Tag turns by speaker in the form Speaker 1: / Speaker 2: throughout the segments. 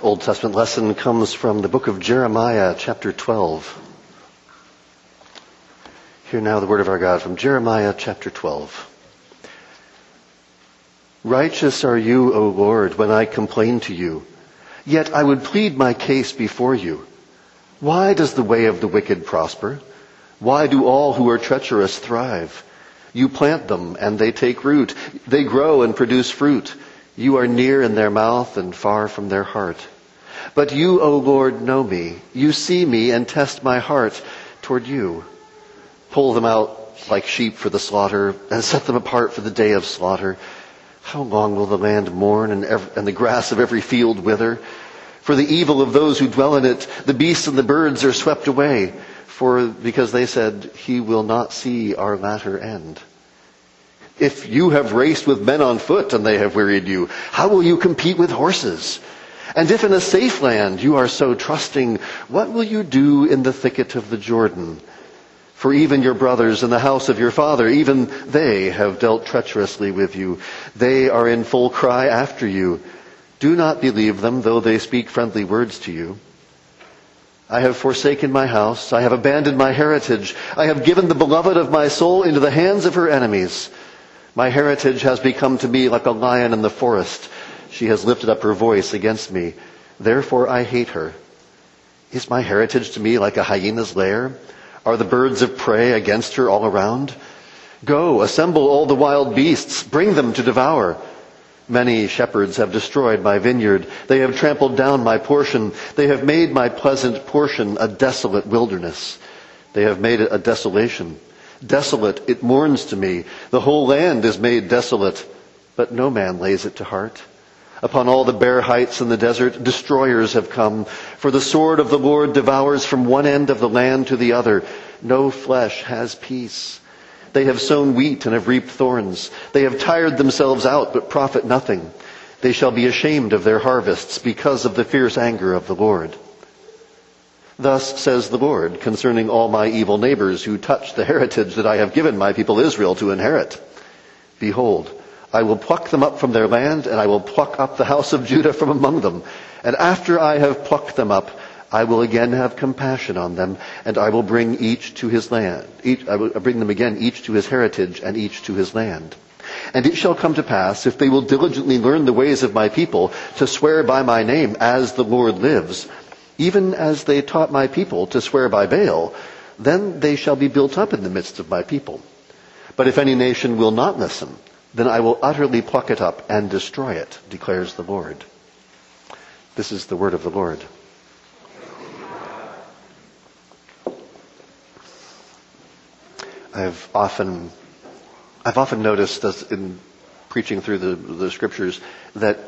Speaker 1: Old Testament lesson comes from the book of Jeremiah, chapter 12. Hear now the word of our God from Jeremiah, chapter 12. Righteous are you, O Lord, when I complain to you. Yet I would plead my case before you. Why does the way of the wicked prosper? Why do all who are treacherous thrive? You plant them and they take root. They grow and produce fruit. You are near in their mouth and far from their heart. But you, O Lord, know me. You see me and test my heart toward you. Pull them out like sheep for the slaughter and set them apart for the day of slaughter. How long will the land mourn and, every, and the grass of every field wither? For the evil of those who dwell in it, the beasts and the birds are swept away. For because they said, He will not see our latter end. If you have raced with men on foot and they have wearied you, how will you compete with horses? And if in a safe land you are so trusting, what will you do in the thicket of the Jordan? For even your brothers in the house of your father, even they have dealt treacherously with you. They are in full cry after you. Do not believe them, though they speak friendly words to you. I have forsaken my house. I have abandoned my heritage. I have given the beloved of my soul into the hands of her enemies. My heritage has become to me like a lion in the forest. She has lifted up her voice against me. Therefore I hate her. Is my heritage to me like a hyena's lair? Are the birds of prey against her all around? Go, assemble all the wild beasts, bring them to devour. Many shepherds have destroyed my vineyard. They have trampled down my portion. They have made my pleasant portion a desolate wilderness. They have made it a desolation. Desolate, it mourns to me. The whole land is made desolate, but no man lays it to heart. Upon all the bare heights in the desert, destroyers have come. For the sword of the Lord devours from one end of the land to the other. No flesh has peace. They have sown wheat and have reaped thorns. They have tired themselves out, but profit nothing. They shall be ashamed of their harvests because of the fierce anger of the Lord. Thus says the Lord concerning all my evil neighbors who touch the heritage that I have given my people Israel to inherit. Behold, I will pluck them up from their land, and I will pluck up the house of Judah from among them. And after I have plucked them up, I will again have compassion on them, and I will bring each to his land. Each, I will bring them again, each to his heritage, and each to his land. And it shall come to pass, if they will diligently learn the ways of my people, to swear by my name, as the Lord lives, even as they taught my people to swear by Baal, then they shall be built up in the midst of my people. But if any nation will not listen, then I will utterly pluck it up and destroy it, declares the Lord. This is the word of the Lord. I've often, I've often noticed in preaching through the, the scriptures that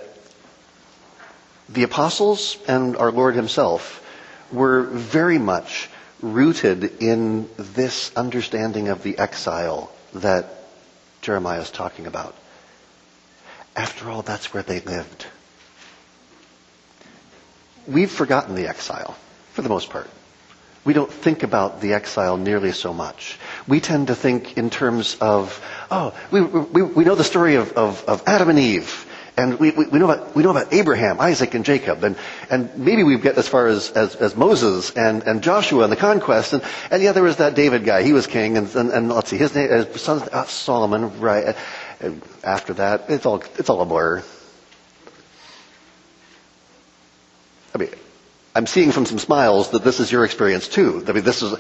Speaker 1: the apostles and our Lord himself were very much rooted in this understanding of the exile that Jeremiah is talking about. After all, that's where they lived. We've forgotten the exile, for the most part. We don't think about the exile nearly so much. We tend to think in terms of, oh, we, we, we know the story of, of, of Adam and Eve and we, we, we, know about, we know about Abraham, Isaac, and Jacob. And, and maybe we get as far as, as, as Moses and, and Joshua and the conquest. And, and yeah, there was that David guy. He was king. And, and, and let's see, his name, his son, uh, Solomon, right. And after that, it's all, it's all a blur. I mean, I'm seeing from some smiles that this is your experience too. I mean, this is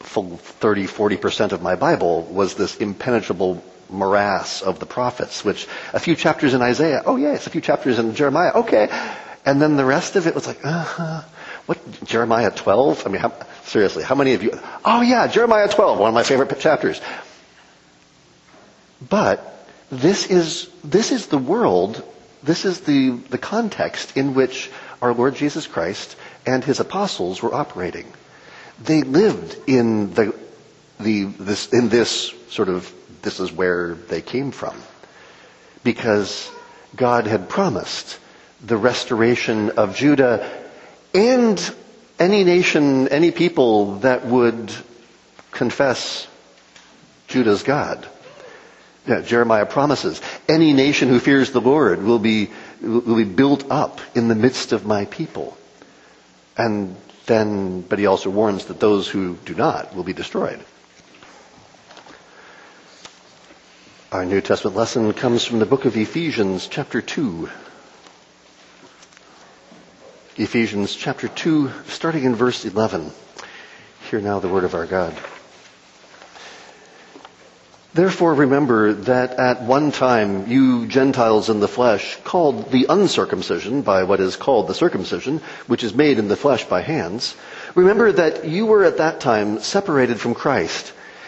Speaker 1: full 30, 40% of my Bible was this impenetrable morass of the prophets, which a few chapters in Isaiah, oh yes, a few chapters in Jeremiah, okay. And then the rest of it was like, uh-huh. What, Jeremiah 12? I mean, how, seriously, how many of you, oh yeah, Jeremiah 12, one of my favorite chapters. But this is, this is the world, this is the, the context in which our Lord Jesus Christ and his apostles were operating. They lived in the, the, this, in this sort of this is where they came from. Because God had promised the restoration of Judah and any nation, any people that would confess Judah's God. Yeah, Jeremiah promises, any nation who fears the Lord will be, will be built up in the midst of my people. And then, but he also warns that those who do not will be destroyed. Our New Testament lesson comes from the book of Ephesians, chapter 2. Ephesians chapter 2, starting in verse 11. Hear now the word of our God. Therefore remember that at one time you Gentiles in the flesh, called the uncircumcision by what is called the circumcision, which is made in the flesh by hands, remember that you were at that time separated from Christ,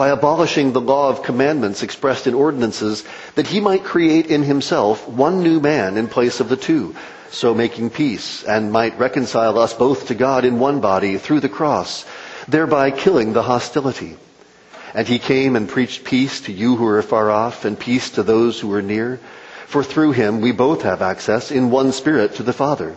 Speaker 1: by abolishing the law of commandments expressed in ordinances, that he might create in himself one new man in place of the two, so making peace, and might reconcile us both to God in one body through the cross, thereby killing the hostility. And he came and preached peace to you who are far off and peace to those who are near. For through him we both have access in one spirit to the Father.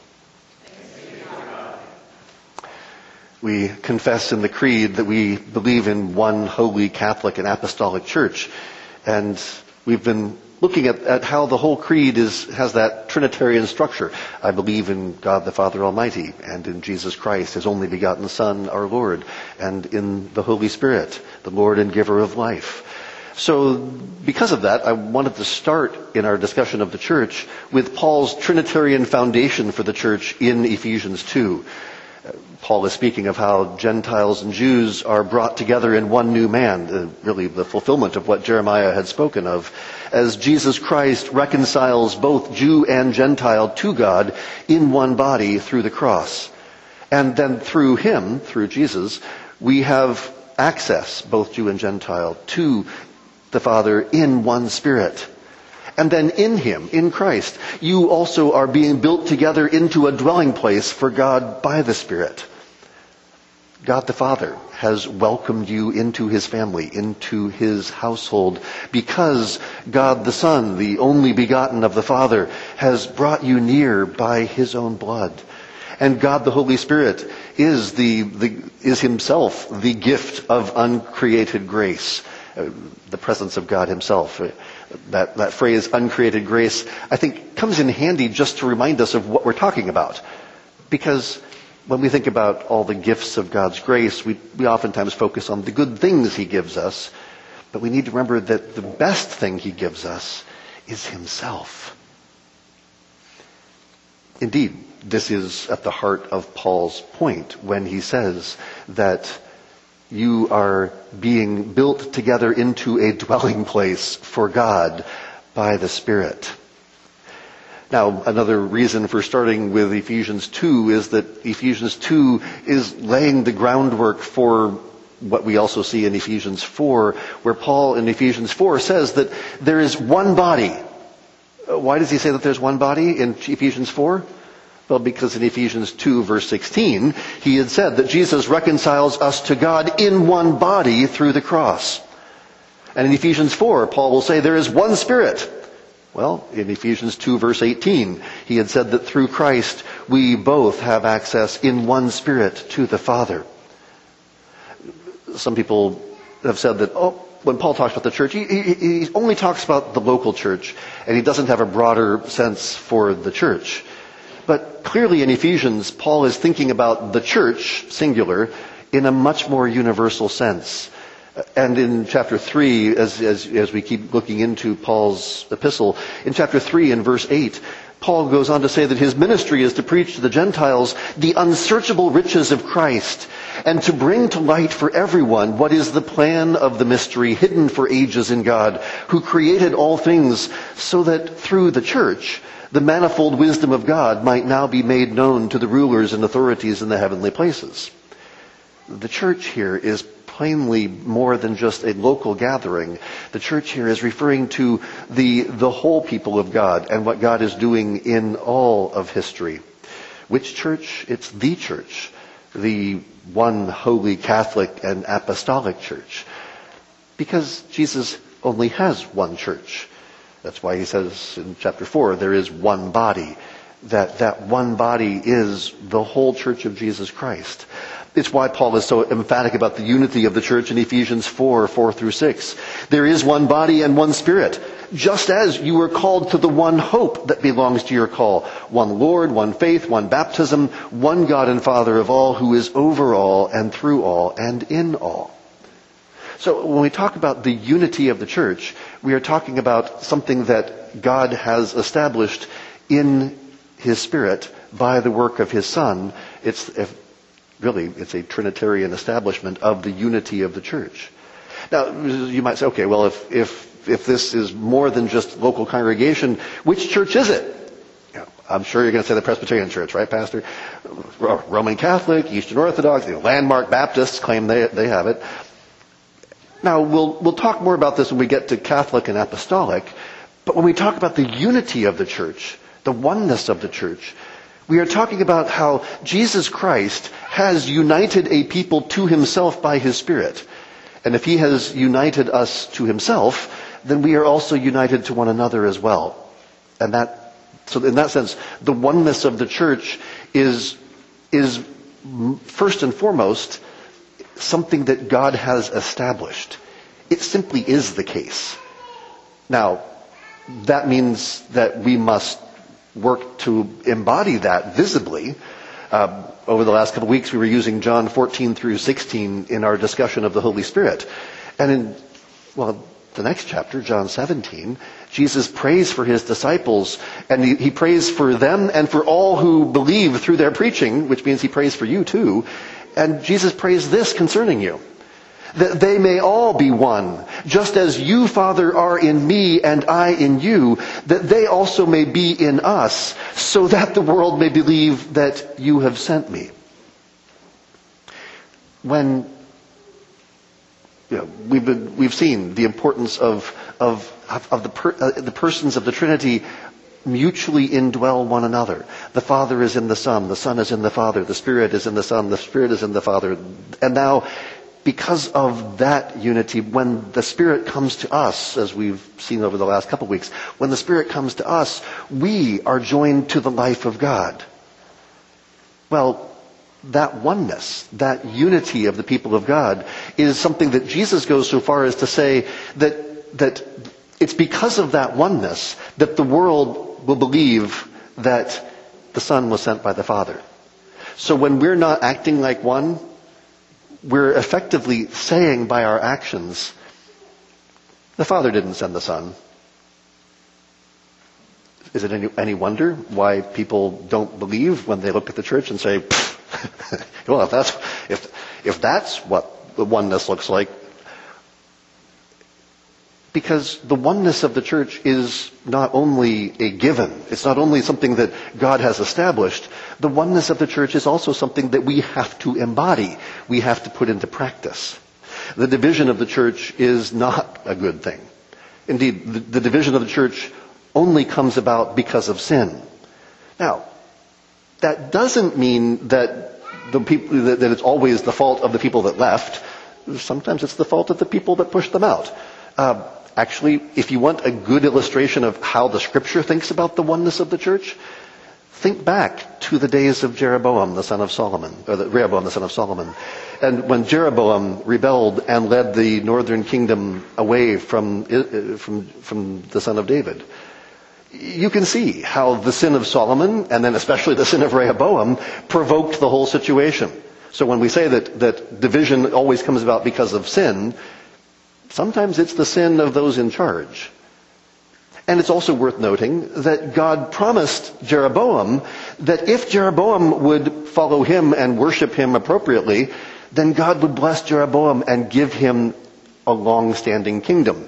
Speaker 1: We confess in the Creed that we believe in one holy Catholic and Apostolic Church. And we've been looking at, at how the whole creed is, has that Trinitarian structure. I believe in God the Father Almighty and in Jesus Christ, His only begotten Son, our Lord, and in the Holy Spirit, the Lord and giver of life. So because of that, I wanted to start in our discussion of the church with Paul's Trinitarian foundation for the church in Ephesians 2. Paul is speaking of how Gentiles and Jews are brought together in one new man, really the fulfillment of what Jeremiah had spoken of, as Jesus Christ reconciles both Jew and Gentile to God in one body through the cross. And then through him, through Jesus, we have access, both Jew and Gentile, to the Father in one Spirit. And then in Him, in Christ, you also are being built together into a dwelling place for God by the Spirit. God the Father has welcomed you into his family, into his household, because God the Son, the only begotten of the Father, has brought you near by his own blood. And God the Holy Spirit is the, the is himself the gift of uncreated grace, the presence of God himself. Uh, that, that phrase, uncreated grace, I think comes in handy just to remind us of what we're talking about. Because when we think about all the gifts of God's grace, we, we oftentimes focus on the good things He gives us, but we need to remember that the best thing He gives us is Himself. Indeed, this is at the heart of Paul's point when he says that you are being built together into a dwelling place for God by the Spirit. Now, another reason for starting with Ephesians 2 is that Ephesians 2 is laying the groundwork for what we also see in Ephesians 4, where Paul in Ephesians 4 says that there is one body. Why does he say that there's one body in Ephesians 4? Well, because in Ephesians 2 verse 16, he had said that Jesus reconciles us to God in one body through the cross. And in Ephesians 4, Paul will say there is one Spirit well, in Ephesians 2 verse 18, he had said that through Christ we both have access in one spirit to the Father. Some people have said that, oh, when Paul talks about the church, he, he, he only talks about the local church, and he doesn't have a broader sense for the church. But clearly in Ephesians, Paul is thinking about the church, singular, in a much more universal sense. And in chapter 3, as, as, as we keep looking into Paul's epistle, in chapter 3 and verse 8, Paul goes on to say that his ministry is to preach to the Gentiles the unsearchable riches of Christ and to bring to light for everyone what is the plan of the mystery hidden for ages in God, who created all things so that through the church, the manifold wisdom of God might now be made known to the rulers and authorities in the heavenly places. The church here is plainly more than just a local gathering. The church here is referring to the, the whole people of God and what God is doing in all of history. Which church? It's the church. The one holy Catholic and apostolic church. Because Jesus only has one church. That's why he says in chapter 4, there is one body. That, that one body is the whole church of Jesus Christ. It's why Paul is so emphatic about the unity of the church in Ephesians 4, 4 through 6. There is one body and one spirit, just as you were called to the one hope that belongs to your call. One Lord, one faith, one baptism, one God and Father of all who is over all and through all and in all. So when we talk about the unity of the church, we are talking about something that God has established in His Spirit by the work of His Son. It's, really, it's a Trinitarian establishment of the unity of the church. Now, you might say, okay, well, if, if, if this is more than just local congregation, which church is it? I'm sure you're going to say the Presbyterian Church, right, Pastor? Roman Catholic, Eastern Orthodox, the landmark Baptists claim they, they have it. Now, we'll, we'll talk more about this when we get to Catholic and Apostolic, but when we talk about the unity of the church, the oneness of the church, we are talking about how Jesus Christ has united a people to himself by his Spirit. And if he has united us to himself, then we are also united to one another as well. And that, so in that sense, the oneness of the church is, is first and foremost something that God has established. It simply is the case. Now, that means that we must work to embody that visibly. Uh, over the last couple of weeks, we were using John 14 through 16 in our discussion of the Holy Spirit. And in, well, the next chapter, John 17, Jesus prays for his disciples, and he, he prays for them and for all who believe through their preaching, which means he prays for you too. And Jesus prays this concerning you that they may all be one, just as you, Father, are in me and I in you, that they also may be in us, so that the world may believe that you have sent me. When you know, we've, been, we've seen the importance of, of, of the, per, uh, the persons of the Trinity mutually indwell one another. The Father is in the Son, the Son is in the Father, the Spirit is in the Son, the Spirit is in the Father. And now because of that unity, when the Spirit comes to us, as we've seen over the last couple of weeks, when the Spirit comes to us, we are joined to the life of God. Well, that oneness, that unity of the people of God is something that Jesus goes so far as to say that, that it's because of that oneness that the world will believe that the Son was sent by the Father. So when we're not acting like one, we're effectively saying by our actions, the Father didn't send the Son. Is it any, any wonder why people don't believe when they look at the church and say, well, if that's, if, if that's what the oneness looks like, because the oneness of the church is not only a given, it's not only something that God has established, the oneness of the church is also something that we have to embody, we have to put into practice. The division of the church is not a good thing. Indeed, the, the division of the church only comes about because of sin. Now, that doesn't mean that the people, that, that it's always the fault of the people that left. Sometimes it's the fault of the people that pushed them out. Uh, Actually, if you want a good illustration of how the scripture thinks about the oneness of the church, think back to the days of Jeroboam, the son of Solomon, or the, Rehoboam, the son of Solomon. And when Jeroboam rebelled and led the northern kingdom away from, uh, from, from the son of David, you can see how the sin of Solomon, and then especially the sin of Rehoboam, provoked the whole situation. So when we say that, that division always comes about because of sin, Sometimes it's the sin of those in charge. And it's also worth noting that God promised Jeroboam that if Jeroboam would follow him and worship him appropriately, then God would bless Jeroboam and give him a long-standing kingdom.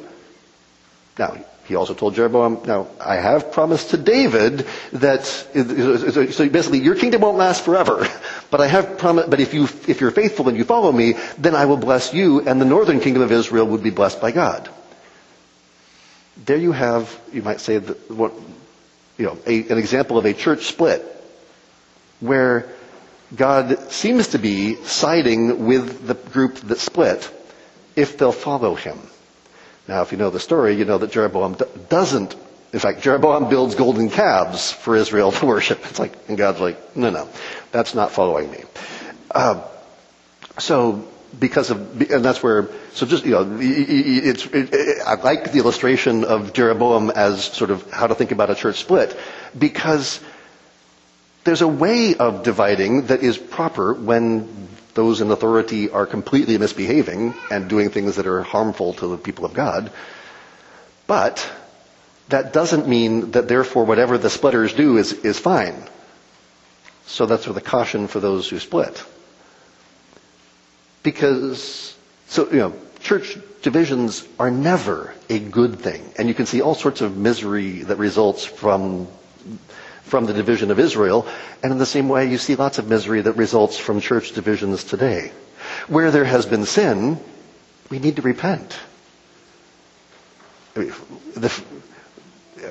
Speaker 1: Now, he also told Jeroboam, now, I have promised to David that, so basically, your kingdom won't last forever, but I have promised, but if you, if you're faithful and you follow me, then I will bless you, and the northern kingdom of Israel would be blessed by God. There you have, you might say, the, what, you know, a, an example of a church split, where God seems to be siding with the group that split if they'll follow him. Now, if you know the story, you know that Jeroboam doesn't. In fact, Jeroboam builds golden calves for Israel to worship. It's like, and God's like, no, no, that's not following me. Uh, so, because of, and that's where, so just, you know, it's, it, it, I like the illustration of Jeroboam as sort of how to think about a church split, because there's a way of dividing that is proper when those in authority are completely misbehaving and doing things that are harmful to the people of God. But that doesn't mean that therefore whatever the splitters do is, is fine. So that's where the caution for those who split. Because, so, you know, church divisions are never a good thing. And you can see all sorts of misery that results from from the division of Israel. And in the same way, you see lots of misery that results from church divisions today. Where there has been sin, we need to repent. The,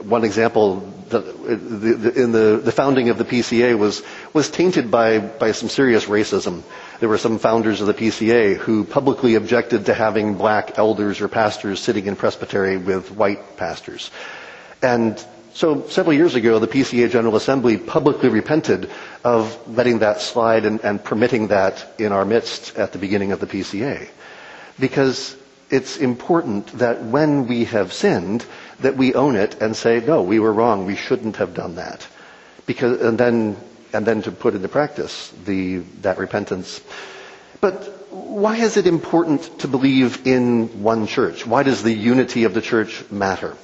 Speaker 1: one example in the, the founding of the PCA was, was tainted by, by some serious racism. There were some founders of the PCA who publicly objected to having black elders or pastors sitting in presbytery with white pastors. And so several years ago, the PCA General Assembly publicly repented of letting that slide and, and, permitting that in our midst at the beginning of the PCA. Because it's important that when we have sinned, that we own it and say, no, we were wrong, we shouldn't have done that. Because, and then, and then to put into practice the, that repentance. But why is it important to believe in one church? Why does the unity of the church matter?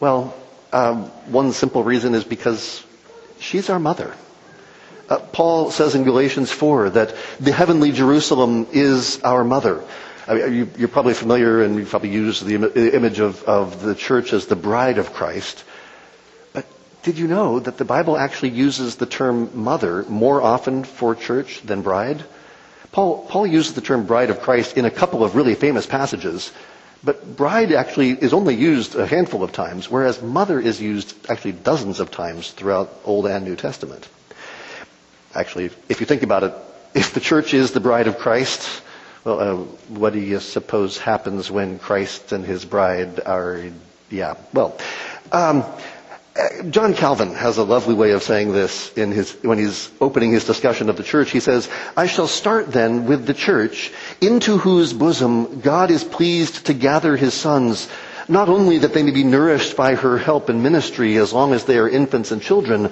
Speaker 1: Well, um, one simple reason is because she's our mother. Uh, Paul says in Galatians 4 that the heavenly Jerusalem is our mother. I mean, you, are probably familiar and you probably use the Im- image of, of the church as the bride of Christ. But did you know that the Bible actually uses the term mother more often for church than bride? Paul, Paul uses the term bride of Christ in a couple of really famous passages. But bride actually is only used a handful of times, whereas mother is used actually dozens of times throughout Old and New Testament. Actually, if you think about it, if the church is the bride of Christ, well, uh, what do you suppose happens when Christ and his bride are, yeah, well, um, John Calvin has a lovely way of saying this in his, when he's opening his discussion of the church. He says, I shall start then with the church, into whose bosom God is pleased to gather his sons, not only that they may be nourished by her help and ministry as long as they are infants and children,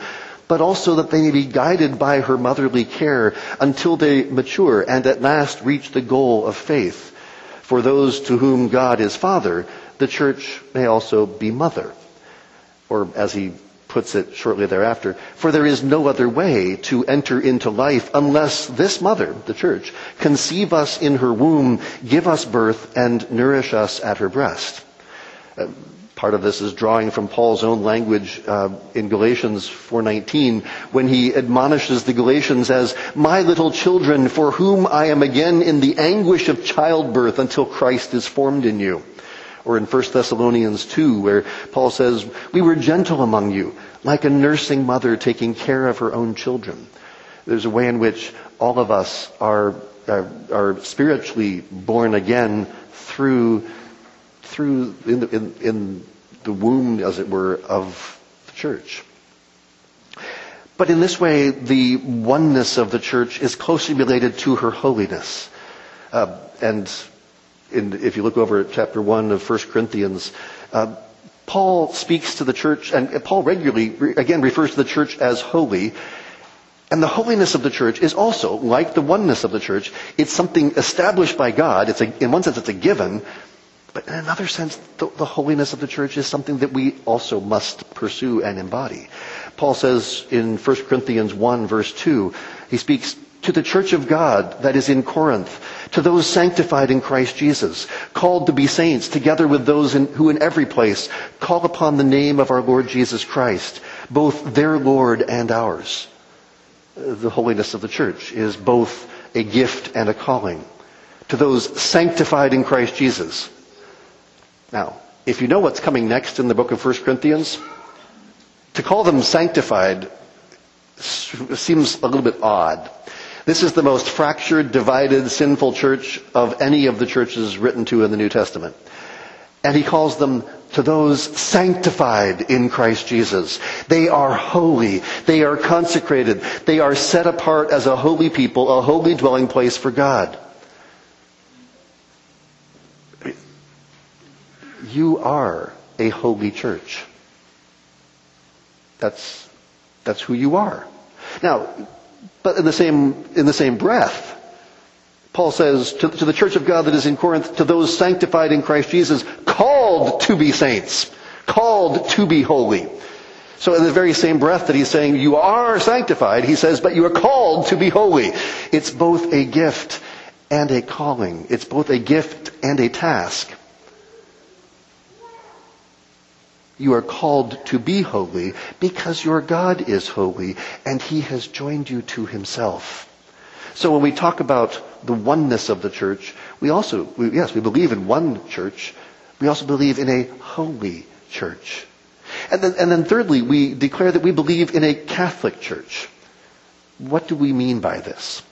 Speaker 1: but also that they may be guided by her motherly care until they mature and at last reach the goal of faith. For those to whom God is Father, the church may also be mother or as he puts it shortly thereafter, for there is no other way to enter into life unless this mother, the church, conceive us in her womb, give us birth, and nourish us at her breast. Uh, part of this is drawing from Paul's own language uh, in Galatians 4:19 when he admonishes the Galatians as my little children for whom I am again in the anguish of childbirth until Christ is formed in you. Or in 1 Thessalonians 2 where Paul says, we were gentle among you, like a nursing mother taking care of her own children. There's a way in which all of us are, are, are spiritually born again through, through in in, in the womb, as it were, of the church. But in this way, the oneness of the church is closely related to her holiness. Uh, and in, if you look over at chapter 1 of 1 Corinthians, uh, Paul speaks to the church, and Paul regularly, again, refers to the church as holy. And the holiness of the church is also, like the oneness of the church, it's something established by God. It's a, in one sense, it's a given. But in another sense, the, the holiness of the church is something that we also must pursue and embody. Paul says in 1 Corinthians 1 verse 2, he speaks to the church of God that is in Corinth, to those sanctified in Christ Jesus, called to be saints, together with those in, who in every place call upon the name of our Lord Jesus Christ, both their Lord and ours. The holiness of the church is both a gift and a calling to those sanctified in Christ Jesus. Now, if you know what's coming next in the book of 1 Corinthians, to call them sanctified seems a little bit odd. This is the most fractured, divided, sinful church of any of the churches written to in the New Testament. And he calls them to those sanctified in Christ Jesus. They are holy. They are consecrated. They are set apart as a holy people, a holy dwelling place for God. You are a holy church. That's, that's who you are. Now, but in the same, in the same breath, Paul says to, to, the church of God that is in Corinth, to those sanctified in Christ Jesus, called to be saints, called to be holy. So in the very same breath that he's saying you are sanctified, he says, but you are called to be holy. It's both a gift and a calling. It's both a gift and a task. You are called to be holy because your God is holy and he has joined you to himself. So when we talk about the oneness of the church, we also, we, yes, we believe in one church. We also believe in a holy church. And then, and then thirdly, we declare that we believe in a Catholic church. What do we mean by this?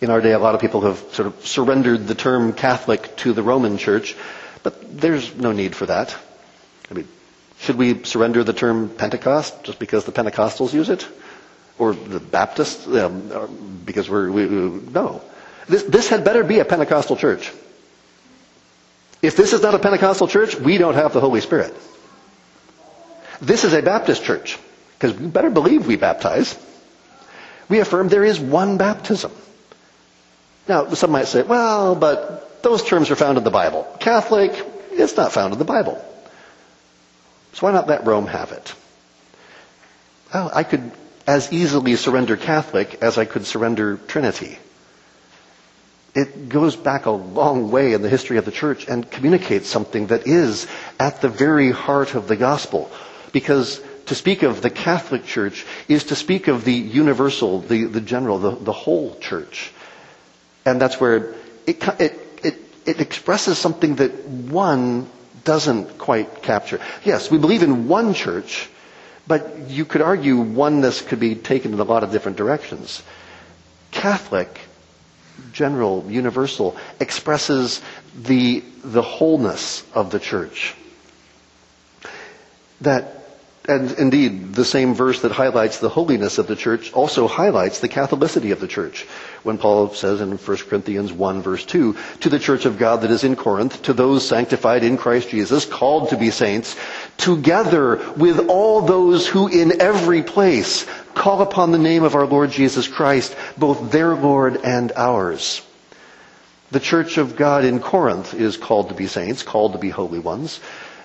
Speaker 1: In our day, a lot of people have sort of surrendered the term Catholic to the Roman church, but there's no need for that. I mean, should we surrender the term Pentecost just because the Pentecostals use it? Or the Baptists? Um, because we're, we, we, no. This, this had better be a Pentecostal church. If this is not a Pentecostal church, we don't have the Holy Spirit. This is a Baptist church, because we better believe we baptize. We affirm there is one baptism. Now, some might say, well, but those terms are found in the Bible. Catholic, it's not found in the Bible. So why not let Rome have it? Well, I could as easily surrender Catholic as I could surrender Trinity. It goes back a long way in the history of the church and communicates something that is at the very heart of the gospel. Because to speak of the Catholic Church is to speak of the universal, the, the general, the, the whole church. And that's where it, it, it, it expresses something that one doesn't quite capture. Yes, we believe in one church, but you could argue oneness could be taken in a lot of different directions. Catholic, general, universal, expresses the, the wholeness of the church. That and indeed, the same verse that highlights the holiness of the church also highlights the Catholicity of the church. When Paul says in 1 Corinthians 1 verse 2, to the church of God that is in Corinth, to those sanctified in Christ Jesus, called to be saints, together with all those who in every place call upon the name of our Lord Jesus Christ, both their Lord and ours. The church of God in Corinth is called to be saints, called to be holy ones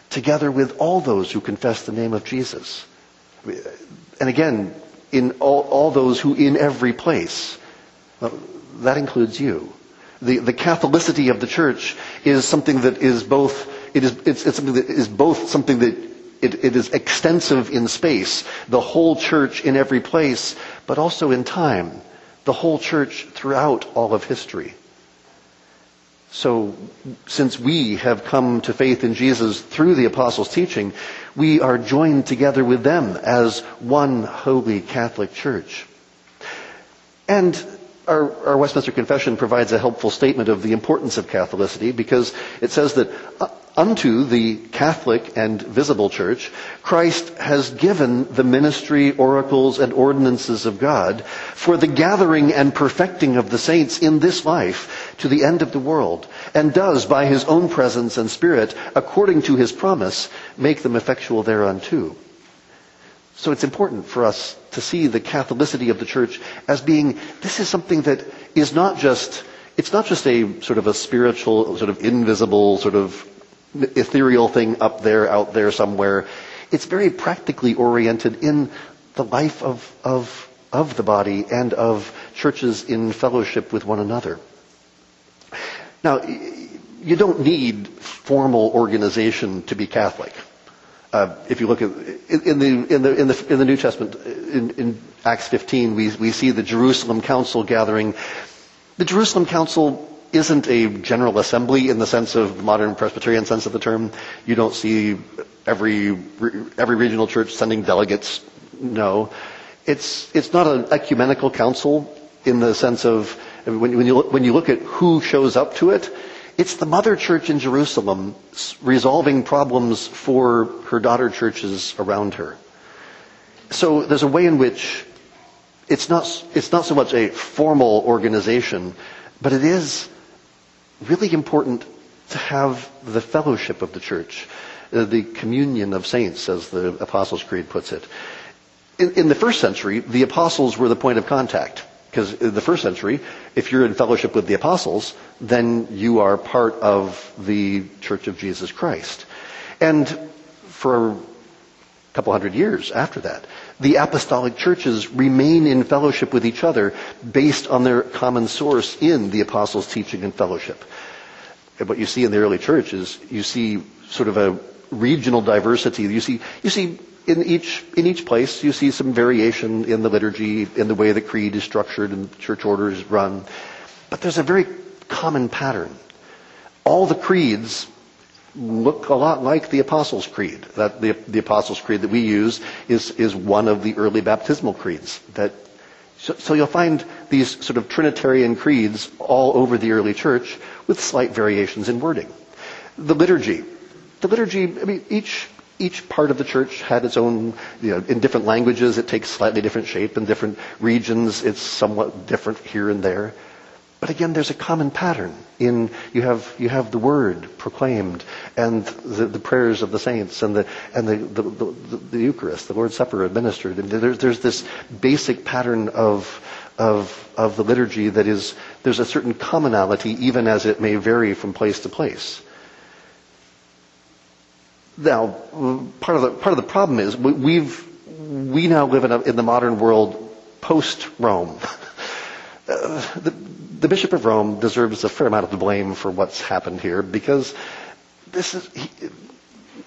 Speaker 1: together with all those who confess the name of Jesus. And again, in all, all those who in every place. That includes you. The, the Catholicity of the church is something that is both, it is, it's, it's something that is both something that it, it is extensive in space, the whole church in every place, but also in time, the whole church throughout all of history. So, since we have come to faith in Jesus through the apostles' teaching, we are joined together with them as one holy Catholic church. And our, our, Westminster Confession provides a helpful statement of the importance of Catholicity because it says that uh, unto the Catholic and visible church, Christ has given the ministry, oracles, and ordinances of God for the gathering and perfecting of the saints in this life to the end of the world, and does by his own presence and spirit, according to his promise, make them effectual thereunto. So it's important for us to see the Catholicity of the church as being, this is something that is not just, it's not just a sort of a spiritual, sort of invisible, sort of ethereal thing up there, out there somewhere. It's very practically oriented in the life of, of of the body and of churches in fellowship with one another. Now, you don't need formal organization to be Catholic. Uh, if you look at in the in the in the in the New Testament in, in Acts 15, we we see the Jerusalem Council gathering. The Jerusalem Council isn't a general assembly in the sense of the modern Presbyterian sense of the term. You don't see every every regional church sending delegates. No, it's it's not an ecumenical council in the sense of when, when you when you look at who shows up to it. It's the mother church in Jerusalem resolving problems for her daughter churches around her. So there's a way in which it's not, it's not so much a formal organization, but it is really important to have the fellowship of the church, uh, the communion of saints, as the Apostles' Creed puts it. In, in the first century, the apostles were the point of contact. Because in the first century, if you're in fellowship with the apostles, then you are part of the Church of Jesus Christ. And for a couple hundred years after that, the apostolic churches remain in fellowship with each other based on their common source in the apostles' teaching and fellowship. And what you see in the early church is you see sort of a regional diversity. You see, you see in each, in each place, you see some variation in the liturgy, in the way the creed is structured and church order is run. But there's a very common pattern. All the creeds look a lot like the Apostles' Creed. That the, the Apostles' Creed that we use is, is one of the early baptismal creeds. That, so, so you'll find these sort of Trinitarian creeds all over the early church with slight variations in wording. The liturgy. The liturgy, I mean, each each part of the church had its own, you know, in different languages, it takes slightly different shape. In different regions, it's somewhat different here and there. But again, there's a common pattern in you have you have the word proclaimed and the, the prayers of the saints and the and the the, the, the Eucharist, the Lord's Supper administered. And there's there's this basic pattern of of of the liturgy that is there's a certain commonality even as it may vary from place to place. Now, part of the part of the problem is we've we now live in, a, in the modern world post Rome. Uh, the, the Bishop of Rome deserves a fair amount of the blame for what's happened here because this is he,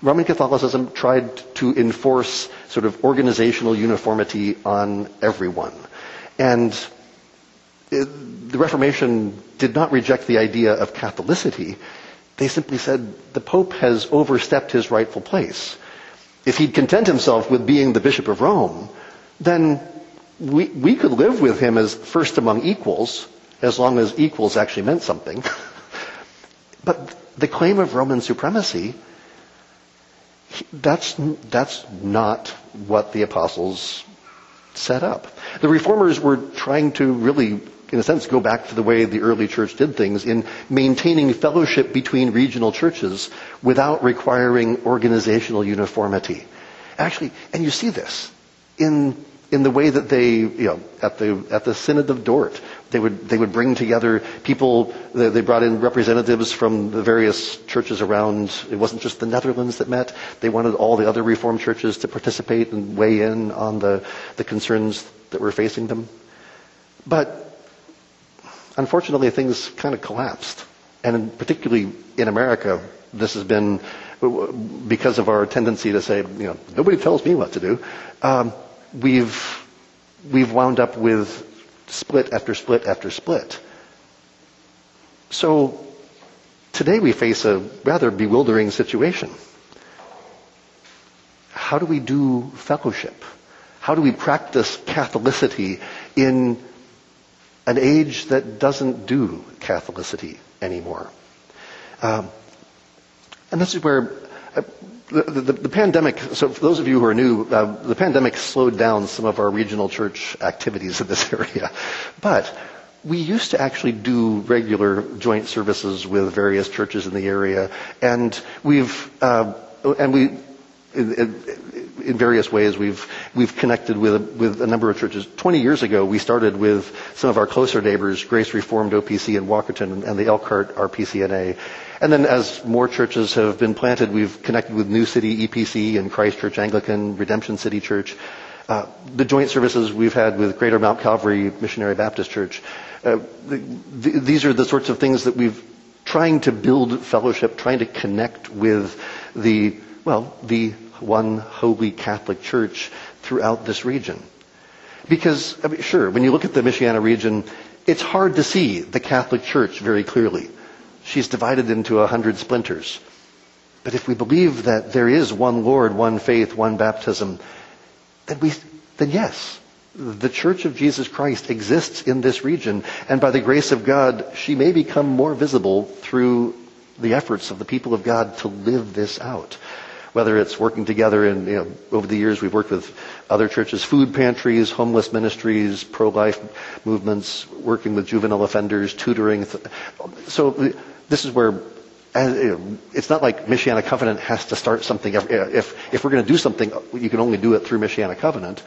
Speaker 1: Roman Catholicism tried to enforce sort of organizational uniformity on everyone, and the Reformation did not reject the idea of Catholicity. They simply said the Pope has overstepped his rightful place. If he'd content himself with being the Bishop of Rome, then we, we could live with him as first among equals, as long as equals actually meant something. but the claim of Roman supremacy, that's, that's not what the apostles set up. The reformers were trying to really in a sense, go back to the way the early church did things in maintaining fellowship between regional churches without requiring organizational uniformity. Actually, and you see this in in the way that they, you know, at the at the Synod of Dort, they would they would bring together people. They, brought in representatives from the various churches around. It wasn't just the Netherlands that met. They wanted all the other Reformed churches to participate and weigh in on the the concerns that were facing them. But unfortunately, things kind of collapsed. And particularly in America, this has been because of our tendency to say, you know, nobody tells me what to do. Um, we've we've wound up with split after split after split. So today we face a rather bewildering situation. How do we do fellowship? How do we practice Catholicity in an age that doesn't do Catholicity anymore. Um, and this is where the, the, the, pandemic, so for those of you who are new, uh, the pandemic slowed down some of our regional church activities in this area. But we used to actually do regular joint services with various churches in the area, and we've, uh, and we, in, in, various ways we've we've connected with with a number of churches. Twenty years ago, we started with some of our closer neighbors, Grace Reformed OPC in Walkerton and the Elkhart RPCNA. And then as more churches have been planted, we've connected with New City EPC and Christ Church Anglican, Redemption City Church. uh, the joint services we've had with Greater Mount Calvary Missionary Baptist Church. Uh, the, the, these are the sorts of things that we've trying to build fellowship, trying to connect with the, well, the one holy Catholic Church throughout this region. Because, I mean, sure, when you look at the Michiana region, it's hard to see the Catholic Church very clearly. She's divided into a hundred splinters. But if we believe that there is one Lord, one faith, one baptism, then we, then yes, the Church of Jesus Christ exists in this region, and by the grace of God, she may become more visible through the efforts of the people of God to live this out. Whether it's working together and you know, over the years we've worked with other churches, food pantries, homeless ministries, pro-life movements, working with juvenile offenders, tutoring. So this is where uh, it's not like Michiana Covenant has to start something. Uh, if, if we're going to do something, you can only do it through Michiana Covenant.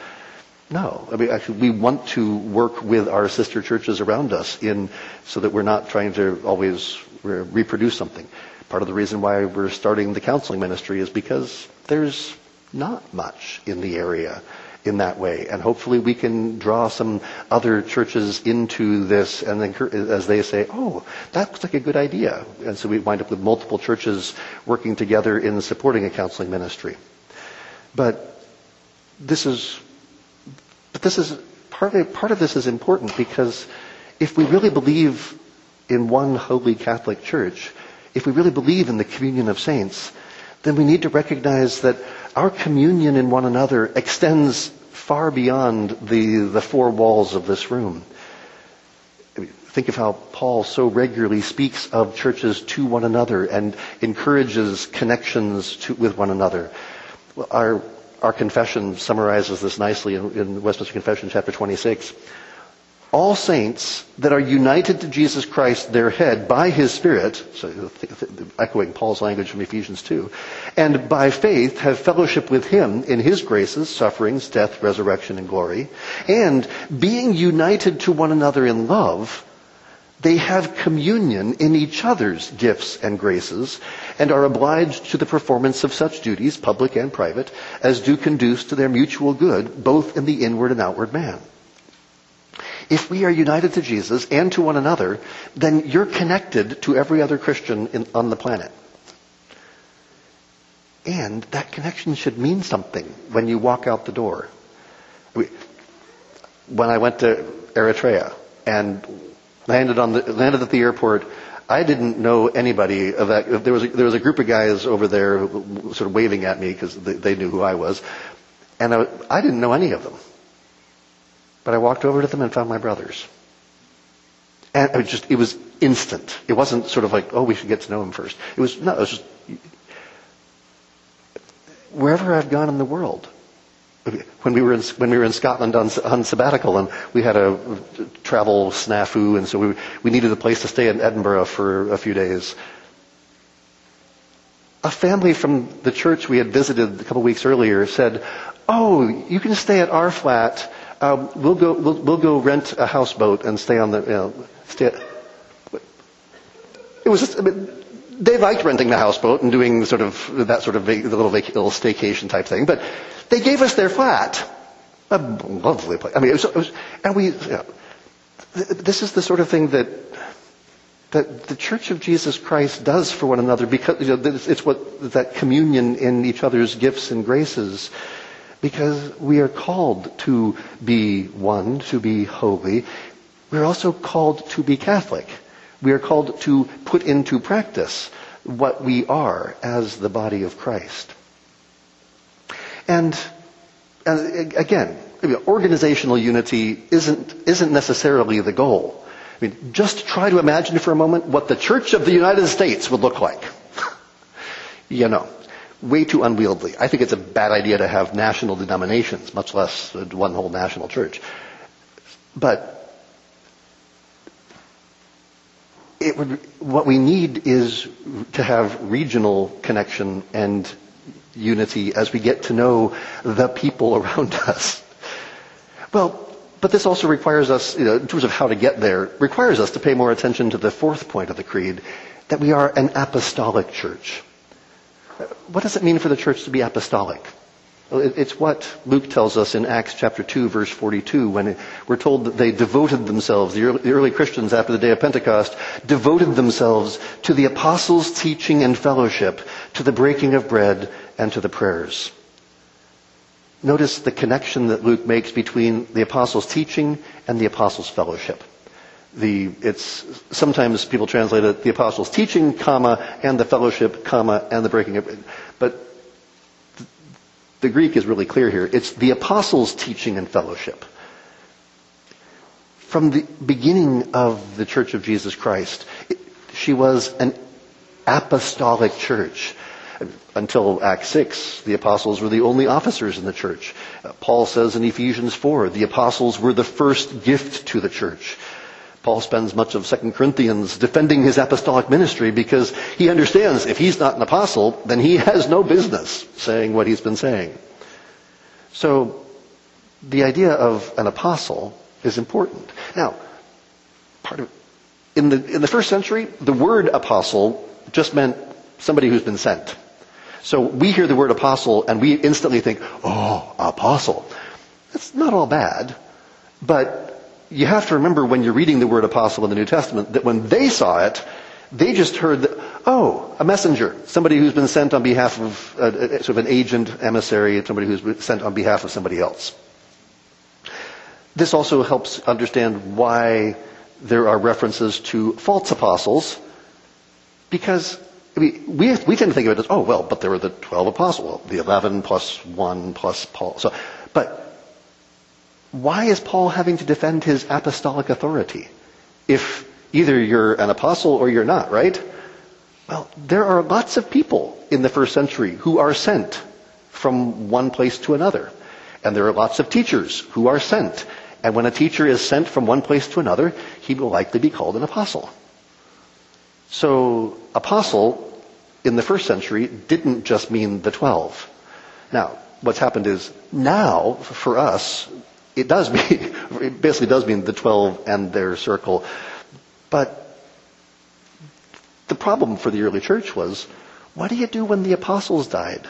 Speaker 1: No, I mean, actually, we want to work with our sister churches around us in so that we're not trying to always reproduce something. Part of the reason why we're starting the counseling ministry is because there's not much in the area in that way. And hopefully we can draw some other churches into this and then as they say, oh, that looks like a good idea. And so we wind up with multiple churches working together in supporting a counseling ministry. But this is, but this is, part of, part of this is important because if we really believe in one holy Catholic Church, if we really believe in the communion of saints, then we need to recognize that our communion in one another extends far beyond the, the four walls of this room. Think of how Paul so regularly speaks of churches to one another and encourages connections to, with one another. Our, our confession summarizes this nicely in, in Westminster Confession, chapter 26 all saints that are united to Jesus Christ, their head, by his Spirit, so echoing Paul's language from Ephesians 2, and by faith have fellowship with him in his graces, sufferings, death, resurrection, and glory, and being united to one another in love, they have communion in each other's gifts and graces, and are obliged to the performance of such duties, public and private, as do conduce to their mutual good, both in the inward and outward man. If we are united to Jesus and to one another, then you're connected to every other Christian in, on the planet. And that connection should mean something when you walk out the door. We, when I went to Eritrea and landed on the, landed at the airport, I didn't know anybody of that. There was a, there was a group of guys over there sort of waving at me because they, they, knew who I was, and I, I didn't know any of them. But I walked over to them and found my brothers. And it was just, it was instant. It wasn't sort of like, oh, we should get to know him first. It was, no, it was just, wherever I've gone in the world. When we were in, when we were in Scotland on, on sabbatical and we had a travel snafu and so we, we needed a place to stay in Edinburgh for a few days. A family from the church we had visited a couple of weeks earlier said, oh, you can stay at our flat um, we'll go. We'll, we'll, go rent a houseboat and stay on the. You know, stay. It was just. I mean, they liked renting the houseboat and doing sort of that sort of the little, vac- little staycation type thing, but they gave us their flat. A lovely place. I mean, it was, it was and we. You know, this is the sort of thing that that the Church of Jesus Christ does for one another because you know, it's what that communion in each other's gifts and graces because we are called to be one, to be holy. We're also called to be Catholic. We are called to put into practice what we are as the body of Christ. And, again, organizational unity isn't, isn't necessarily the goal. I mean, just try to imagine for a moment what the Church of the United States would look like. you know, way too unwieldy. I think it's a bad idea to have national denominations, much less one whole national church. But it would, what we need is to have regional connection and unity as we get to know the people around us. Well, but this also requires us, you know, in terms of how to get there, requires us to pay more attention to the fourth point of the creed, that we are an apostolic church. What does it mean for the church to be apostolic? It's what Luke tells us in Acts chapter 2 verse 42 when we're told that they devoted themselves, the early, Christians after the day of Pentecost, devoted themselves to the apostles' teaching and fellowship, to the breaking of bread and to the prayers. Notice the connection that Luke makes between the apostles' teaching and the apostles' fellowship. The, it's, sometimes people translate it the apostles' teaching, comma, and the fellowship, comma, and the breaking of. But the Greek is really clear here. It's the apostles' teaching and fellowship. From the beginning of the Church of Jesus Christ, it, she was an apostolic church. Until Acts 6, the apostles were the only officers in the church. Paul says in Ephesians 4, the apostles were the first gift to the church. Paul spends much of 2 Corinthians defending his apostolic ministry because he understands if he's not an apostle, then he has no business saying what he's been saying. So, the idea of an apostle is important. Now, part of, in the, in the first century, the word apostle just meant somebody who's been sent. So we hear the word apostle and we instantly think, oh, apostle. That's not all bad, but you have to remember when you're reading the word apostle in the New Testament that when they saw it, they just heard that, oh, a messenger, somebody who's been sent on behalf of, uh, uh, sort of an agent, emissary, somebody who's been sent on behalf of somebody else. This also helps understand why there are references to false apostles, because I mean, we, we tend to think of it as, oh, well, but there were the 12 apostles, the 11 plus 1 plus Paul. So, but why is Paul having to defend his apostolic authority? If either you're an apostle or you're not, right? Well, there are lots of people in the first century who are sent from one place to another. And there are lots of teachers who are sent. And when a teacher is sent from one place to another, he will likely be called an apostle. So, apostle in the first century didn't just mean the twelve. Now, what's happened is now, for us, it does mean, it basically does mean the 12 and their circle. But the problem for the early church was, what do you do when the apostles died?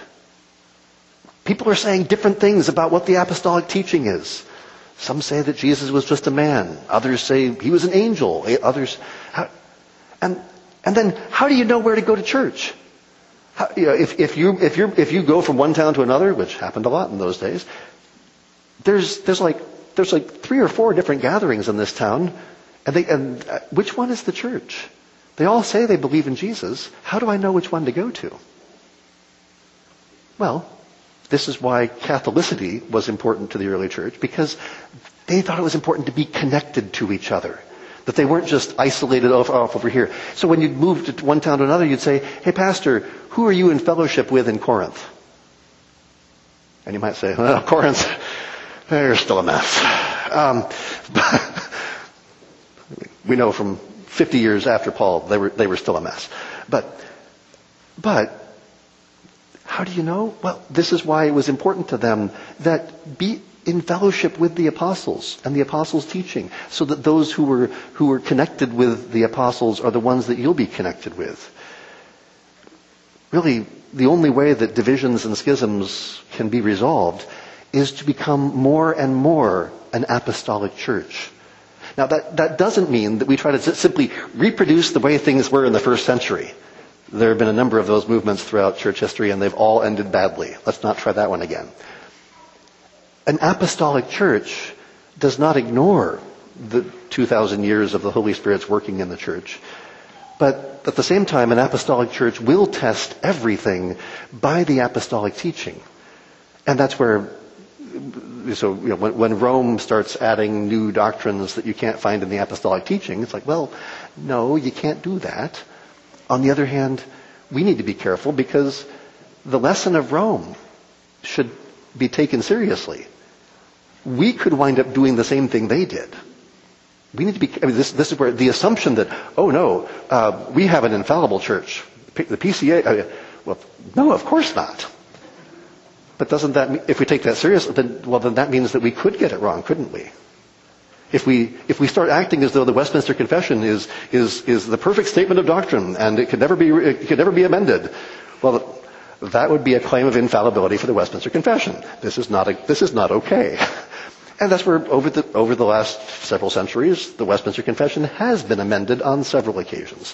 Speaker 1: People are saying different things about what the apostolic teaching is. Some say that Jesus was just a man. Others say he was an angel. Others, and, and then how do you know where to go to church? How, you know, if, if you, if you if you go from one town to another, which happened a lot in those days, there's, there's like, there's like three or four different gatherings in this town, and they, and uh, which one is the church? They all say they believe in Jesus. How do I know which one to go to? Well, this is why Catholicity was important to the early church, because they thought it was important to be connected to each other. That they weren't just isolated off, off over here. So when you'd move to one town to another, you'd say, hey pastor, who are you in fellowship with in Corinth? And you might say, well, Corinth, they're still a mess. Um, we know from 50 years after Paul, they were, they were still a mess. But, but, how do you know? Well, this is why it was important to them that be in fellowship with the apostles and the apostles' teaching, so that those who were, who were connected with the apostles are the ones that you'll be connected with. Really, the only way that divisions and schisms can be resolved is to become more and more an apostolic church. Now that, that doesn't mean that we try to simply reproduce the way things were in the first century. There have been a number of those movements throughout church history and they've all ended badly. Let's not try that one again. An apostolic church does not ignore the 2,000 years of the Holy Spirit's working in the church. But at the same time, an apostolic church will test everything by the apostolic teaching. And that's where so you know, when, when, Rome starts adding new doctrines that you can't find in the apostolic teaching, it's like, well, no, you can't do that. On the other hand, we need to be careful because the lesson of Rome should be taken seriously. We could wind up doing the same thing they did. We need to be, I mean, this, this is where the assumption that, oh no, uh, we have an infallible church. The PCA, uh, well, no, of course not. But doesn't that, if we take that seriously, then, well, then that means that we could get it wrong, couldn't we? If we, if we start acting as though the Westminster Confession is, is, is the perfect statement of doctrine and it could never be, it could never be amended, well, that would be a claim of infallibility for the Westminster Confession. This is not, a, this is not okay. And that's where over the, over the last several centuries, the Westminster Confession has been amended on several occasions.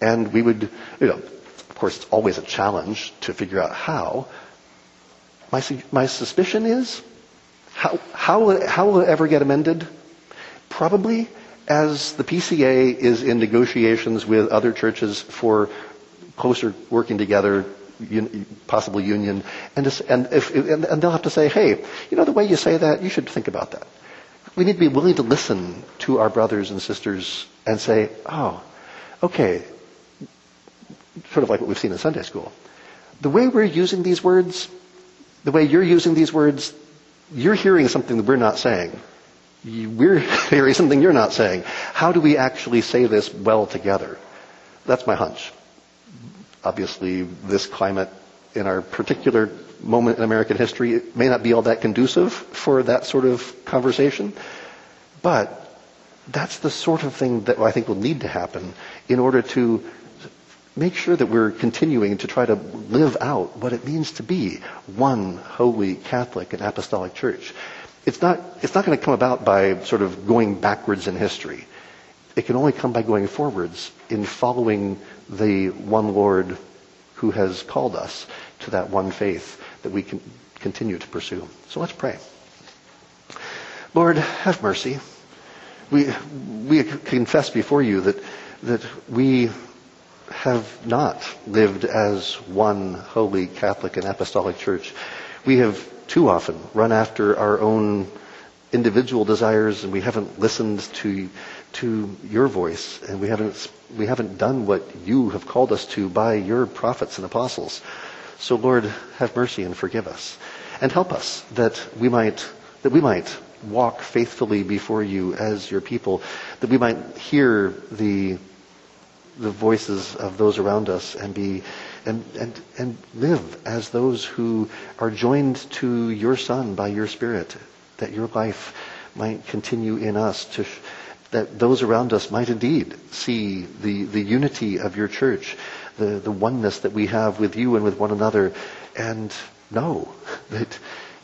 Speaker 1: And we would, you know, of course it's always a challenge to figure out how. My, my suspicion is, how, how, how will it ever get amended? Probably as the PCA is in negotiations with other churches for closer working together, un, possible union, and, and, if, and, and they'll have to say, hey, you know the way you say that, you should think about that. We need to be willing to listen to our brothers and sisters and say, oh, okay, sort of like what we've seen in Sunday school. The way we're using these words, the way you're using these words, you're hearing something that we're not saying. We're hearing something you're not saying. How do we actually say this well together? That's my hunch. Obviously, this climate in our particular moment in American history it may not be all that conducive for that sort of conversation, but that's the sort of thing that I think will need to happen in order to make sure that we're continuing to try to live out what it means to be one holy Catholic and apostolic church. It's not, it's not going to come about by sort of going backwards in history. It can only come by going forwards in following the one Lord who has called us to that one faith that we can continue to pursue. So let's pray. Lord, have mercy. We, we confess before you that, that we have not lived as one holy Catholic and Apostolic Church. We have too often run after our own individual desires and we haven't listened to, to your voice and we haven't, we haven't done what you have called us to by your prophets and apostles. So Lord, have mercy and forgive us and help us that we might, that we might walk faithfully before you as your people, that we might hear the the voices of those around us and be and, and, and live as those who are joined to your Son by your Spirit, that your life might continue in us, to, that those around us might indeed see the, the unity of your church, the, the oneness that we have with you and with one another, and know that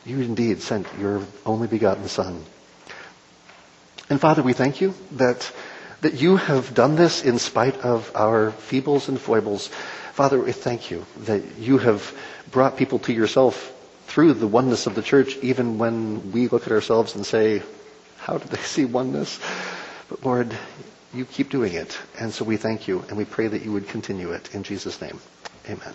Speaker 1: you indeed sent your only begotten Son. And Father, we thank you that that you have done this in spite of our feebles and foibles. Father, we thank you that you have brought people to yourself through the oneness of the church, even when we look at ourselves and say, how do they see oneness? But Lord, you keep doing it. And so we thank you and we pray that you would continue it. In Jesus' name, amen.